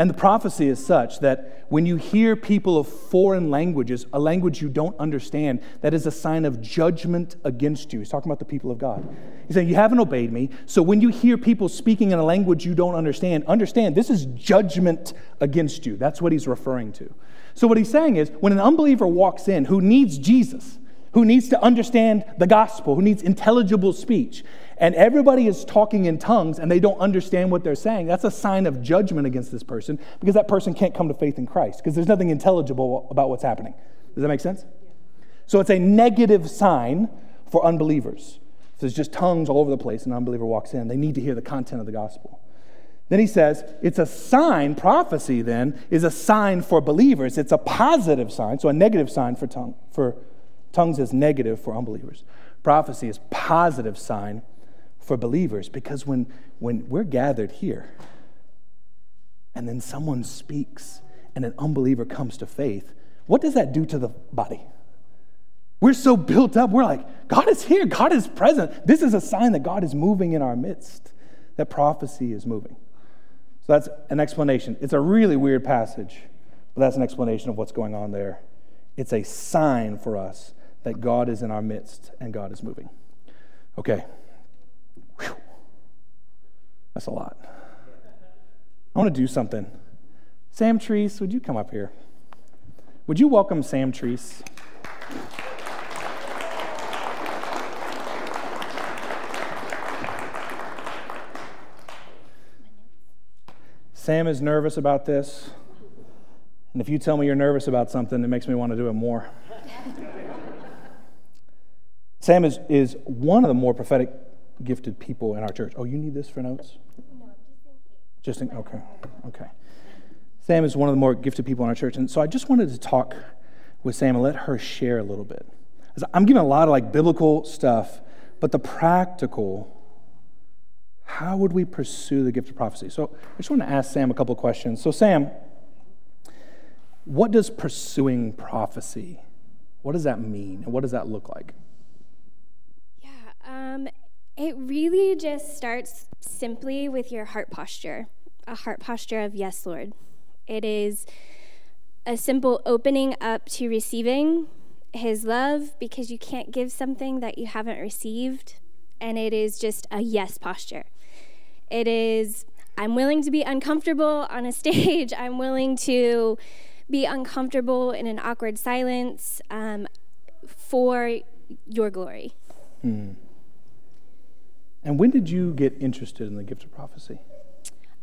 And the prophecy is such that when you hear people of foreign languages, a language you don't understand, that is a sign of judgment against you. He's talking about the people of God. He's saying, You haven't obeyed me. So when you hear people speaking in a language you don't understand, understand this is judgment against you. That's what he's referring to. So what he's saying is, when an unbeliever walks in who needs Jesus, who needs to understand the gospel, who needs intelligible speech. and everybody is talking in tongues and they don't understand what they're saying, that's a sign of judgment against this person because that person can't come to faith in Christ because there's nothing intelligible about what's happening. Does that make sense? So it's a negative sign for unbelievers. If there's just tongues all over the place and an unbeliever walks in, they need to hear the content of the gospel. Then he says, it's a sign, prophecy then is a sign for believers. It's a positive sign, so a negative sign for tongue for tongues is negative for unbelievers. Prophecy is positive sign for believers because when, when we're gathered here and then someone speaks and an unbeliever comes to faith, what does that do to the body? We're so built up, we're like, God is here, God is present. This is a sign that God is moving in our midst, that prophecy is moving. So that's an explanation. It's a really weird passage, but that's an explanation of what's going on there. It's a sign for us that God is in our midst and God is moving. Okay. Whew. That's a lot. I want to do something. Sam Treese, would you come up here? Would you welcome Sam Treese? Sam is nervous about this. And if you tell me you're nervous about something, it makes me want to do it more. Sam is, is one of the more prophetic gifted people in our church. Oh, you need this for notes? No, just in case. Just in, okay, okay. Sam is one of the more gifted people in our church. And so I just wanted to talk with Sam and let her share a little bit. I'm giving a lot of like biblical stuff, but the practical, how would we pursue the gift of prophecy? So I just want to ask Sam a couple of questions. So, Sam, what does pursuing prophecy, what does that mean? And what does that look like? Um, it really just starts simply with your heart posture, a heart posture of yes, Lord. It is a simple opening up to receiving His love because you can't give something that you haven't received. And it is just a yes posture. It is, I'm willing to be uncomfortable on a stage, I'm willing to be uncomfortable in an awkward silence um, for your glory. Hmm. And when did you get interested in the gift of prophecy?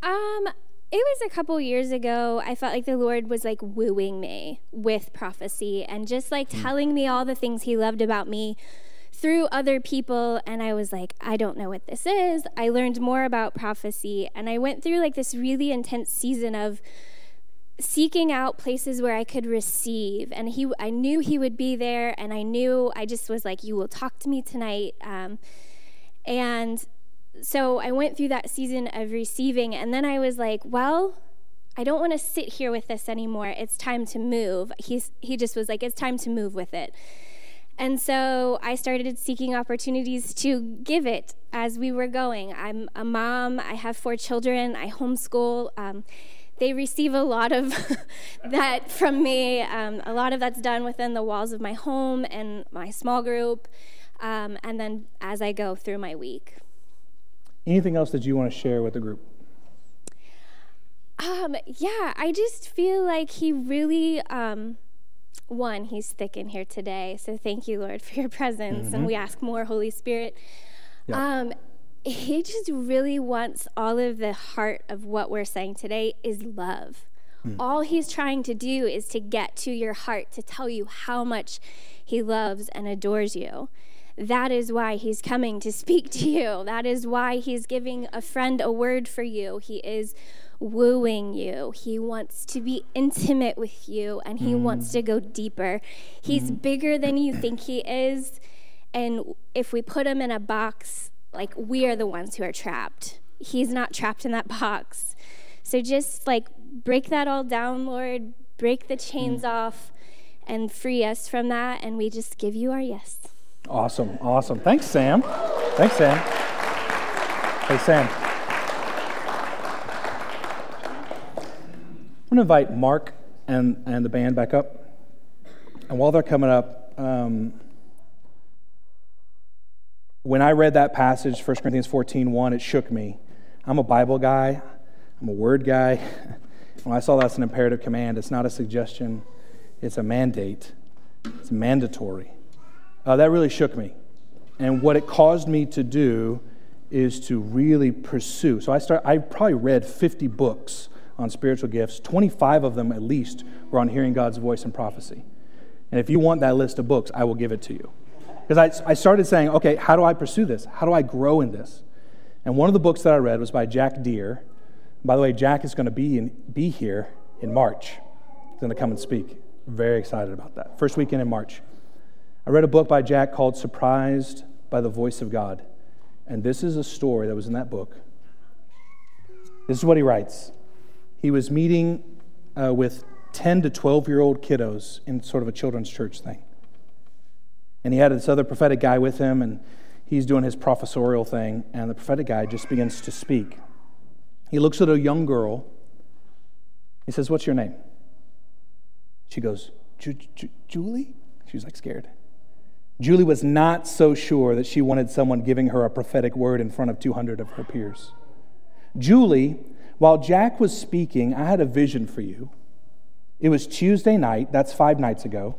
Um, it was a couple years ago. I felt like the Lord was like wooing me with prophecy and just like mm. telling me all the things He loved about me through other people. And I was like, I don't know what this is. I learned more about prophecy. And I went through like this really intense season of seeking out places where I could receive. And he, I knew He would be there. And I knew I just was like, You will talk to me tonight. Um, and so I went through that season of receiving, and then I was like, well, I don't want to sit here with this anymore. It's time to move. He's, he just was like, it's time to move with it. And so I started seeking opportunities to give it as we were going. I'm a mom, I have four children, I homeschool. Um, they receive a lot of that from me. Um, a lot of that's done within the walls of my home and my small group um, and then as I go through my week. Anything else that you want to share with the group? Um, yeah, I just feel like he really, um, one, he's thick in here today. So thank you, Lord, for your presence. Mm-hmm. And we ask more, Holy Spirit. Yeah. Um, he just really wants all of the heart of what we're saying today is love. Mm. All he's trying to do is to get to your heart, to tell you how much he loves and adores you. That is why he's coming to speak to you. That is why he's giving a friend a word for you. He is wooing you. He wants to be intimate with you and he mm. wants to go deeper. He's mm. bigger than you think he is. And if we put him in a box, like we are the ones who are trapped. He's not trapped in that box. So just like break that all down, Lord. Break the chains mm. off and free us from that. And we just give you our yes. Awesome. Awesome. Thanks, Sam. Thanks, Sam. Hey, Sam. I'm going to invite Mark and, and the band back up. And while they're coming up, um, when I read that passage, 1 Corinthians 14 1, it shook me. I'm a Bible guy, I'm a word guy. when I saw that's an imperative command, it's not a suggestion, it's a mandate, it's mandatory. Uh, that really shook me. And what it caused me to do is to really pursue. So I, start, I probably read 50 books on spiritual gifts. 25 of them, at least, were on hearing God's voice and prophecy. And if you want that list of books, I will give it to you. Because I, I started saying, okay, how do I pursue this? How do I grow in this? And one of the books that I read was by Jack Deere. By the way, Jack is going to be, in, be here in March. He's going to come and speak. Very excited about that. First weekend in March. I read a book by Jack called Surprised by the Voice of God. And this is a story that was in that book. This is what he writes. He was meeting uh, with 10 to 12 year old kiddos in sort of a children's church thing. And he had this other prophetic guy with him, and he's doing his professorial thing, and the prophetic guy just begins to speak. He looks at a young girl. He says, What's your name? She goes, Julie? She was like scared. Julie was not so sure that she wanted someone giving her a prophetic word in front of 200 of her peers. Julie, while Jack was speaking, I had a vision for you. It was Tuesday night, that's five nights ago.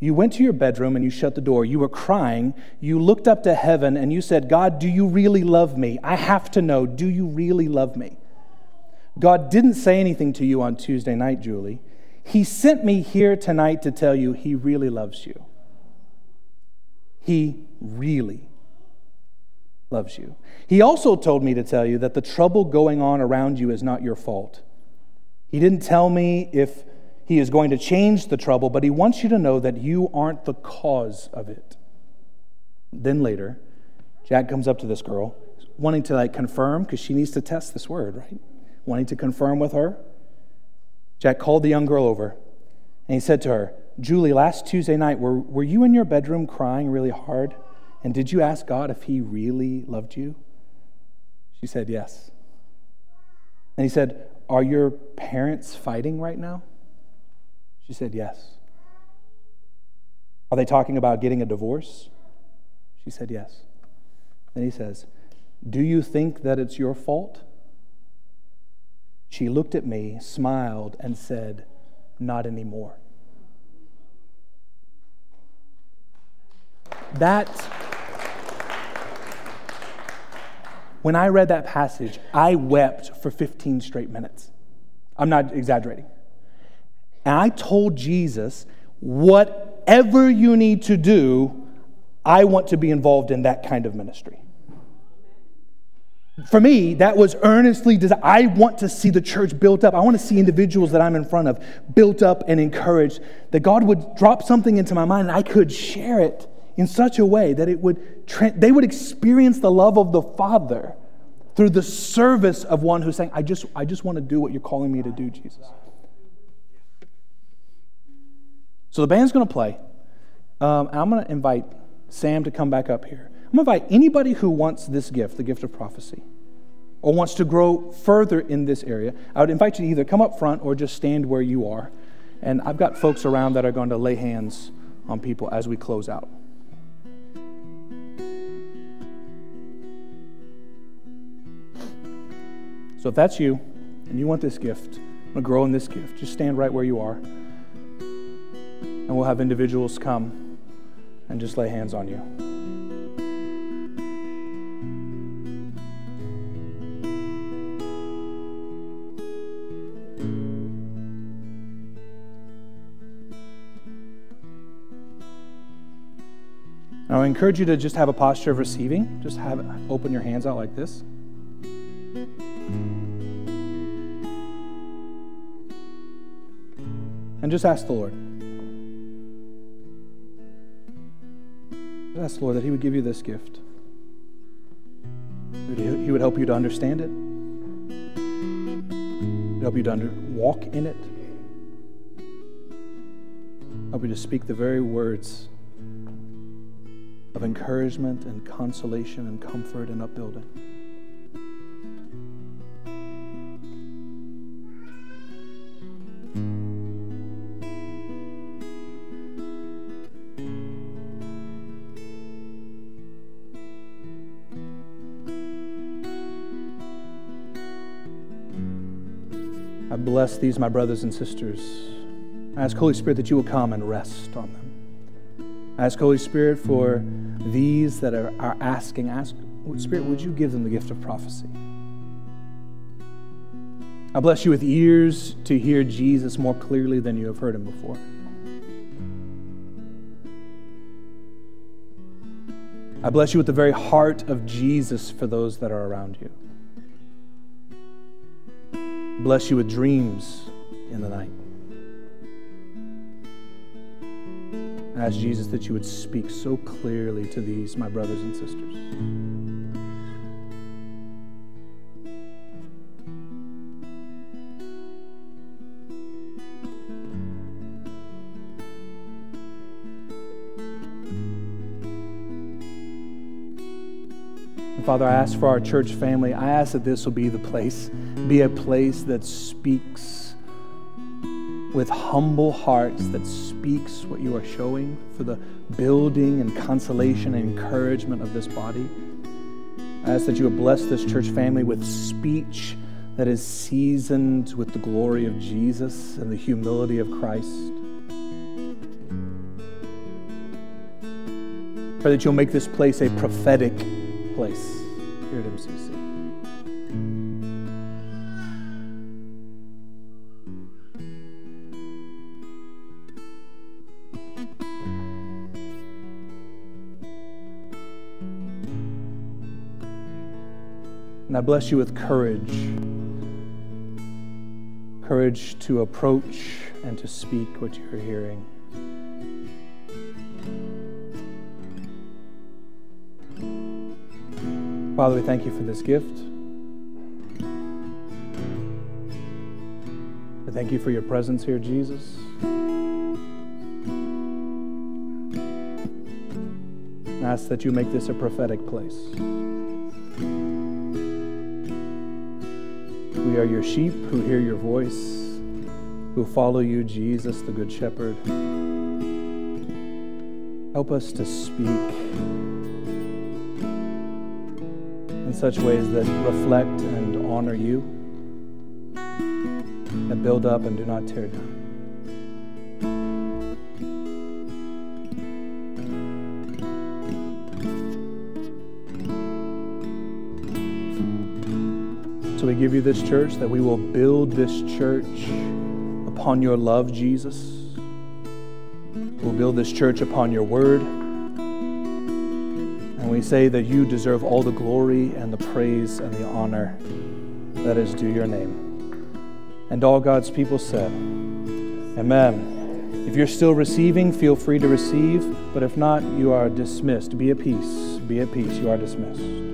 You went to your bedroom and you shut the door. You were crying. You looked up to heaven and you said, God, do you really love me? I have to know, do you really love me? God didn't say anything to you on Tuesday night, Julie. He sent me here tonight to tell you he really loves you. He really loves you. He also told me to tell you that the trouble going on around you is not your fault. He didn't tell me if he is going to change the trouble, but he wants you to know that you aren't the cause of it. Then later, Jack comes up to this girl, wanting to like confirm, because she needs to test this word, right? Wanting to confirm with her. Jack called the young girl over and he said to her, Julie, last Tuesday night, were, were you in your bedroom crying really hard? And did you ask God if He really loved you? She said, Yes. And he said, Are your parents fighting right now? She said, Yes. Are they talking about getting a divorce? She said, Yes. Then he says, Do you think that it's your fault? She looked at me, smiled, and said, Not anymore. That, when I read that passage, I wept for 15 straight minutes. I'm not exaggerating. And I told Jesus, whatever you need to do, I want to be involved in that kind of ministry. For me, that was earnestly desired. I want to see the church built up. I want to see individuals that I'm in front of built up and encouraged. That God would drop something into my mind and I could share it in such a way that it would tra- they would experience the love of the Father through the service of one who's saying, I just, I just want to do what you're calling me to do, Jesus. So the band's going to play. Um, I'm going to invite Sam to come back up here. I'm going to invite anybody who wants this gift, the gift of prophecy, or wants to grow further in this area. I would invite you to either come up front or just stand where you are. And I've got folks around that are going to lay hands on people as we close out. So if that's you and you want this gift, want to grow in this gift, just stand right where you are and we'll have individuals come and just lay hands on you. I encourage you to just have a posture of receiving. Just have open your hands out like this. And just ask the Lord. Just ask the Lord that He would give you this gift. He would help you to understand it. Help you to under, walk in it. Help you to speak the very words of encouragement and consolation and comfort and upbuilding. Bless these, my brothers and sisters. I ask, Holy Spirit, that you will come and rest on them. I ask, Holy Spirit, for these that are, are asking, ask, Spirit, would you give them the gift of prophecy? I bless you with ears to hear Jesus more clearly than you have heard him before. I bless you with the very heart of Jesus for those that are around you. Bless you with dreams in the night. I ask Jesus that you would speak so clearly to these, my brothers and sisters. Father, I ask for our church family, I ask that this will be the place, be a place that speaks with humble hearts, that speaks what you are showing for the building and consolation and encouragement of this body. I ask that you would bless this church family with speech that is seasoned with the glory of Jesus and the humility of Christ. Pray that you'll make this place a prophetic place here at MCC. And I bless you with courage courage to approach and to speak what you're hearing. Father, we thank you for this gift. I thank you for your presence here, Jesus. I ask that you make this a prophetic place. We are your sheep who hear your voice, who follow you, Jesus, the Good Shepherd. Help us to speak in such ways that reflect and honor you, that build up and do not tear down. Give you this church that we will build this church upon your love, Jesus. We'll build this church upon your word And we say that you deserve all the glory and the praise and the honor that is due your name. And all God's people said, Amen. If you're still receiving, feel free to receive, but if not, you are dismissed. Be at peace. Be at peace. You are dismissed.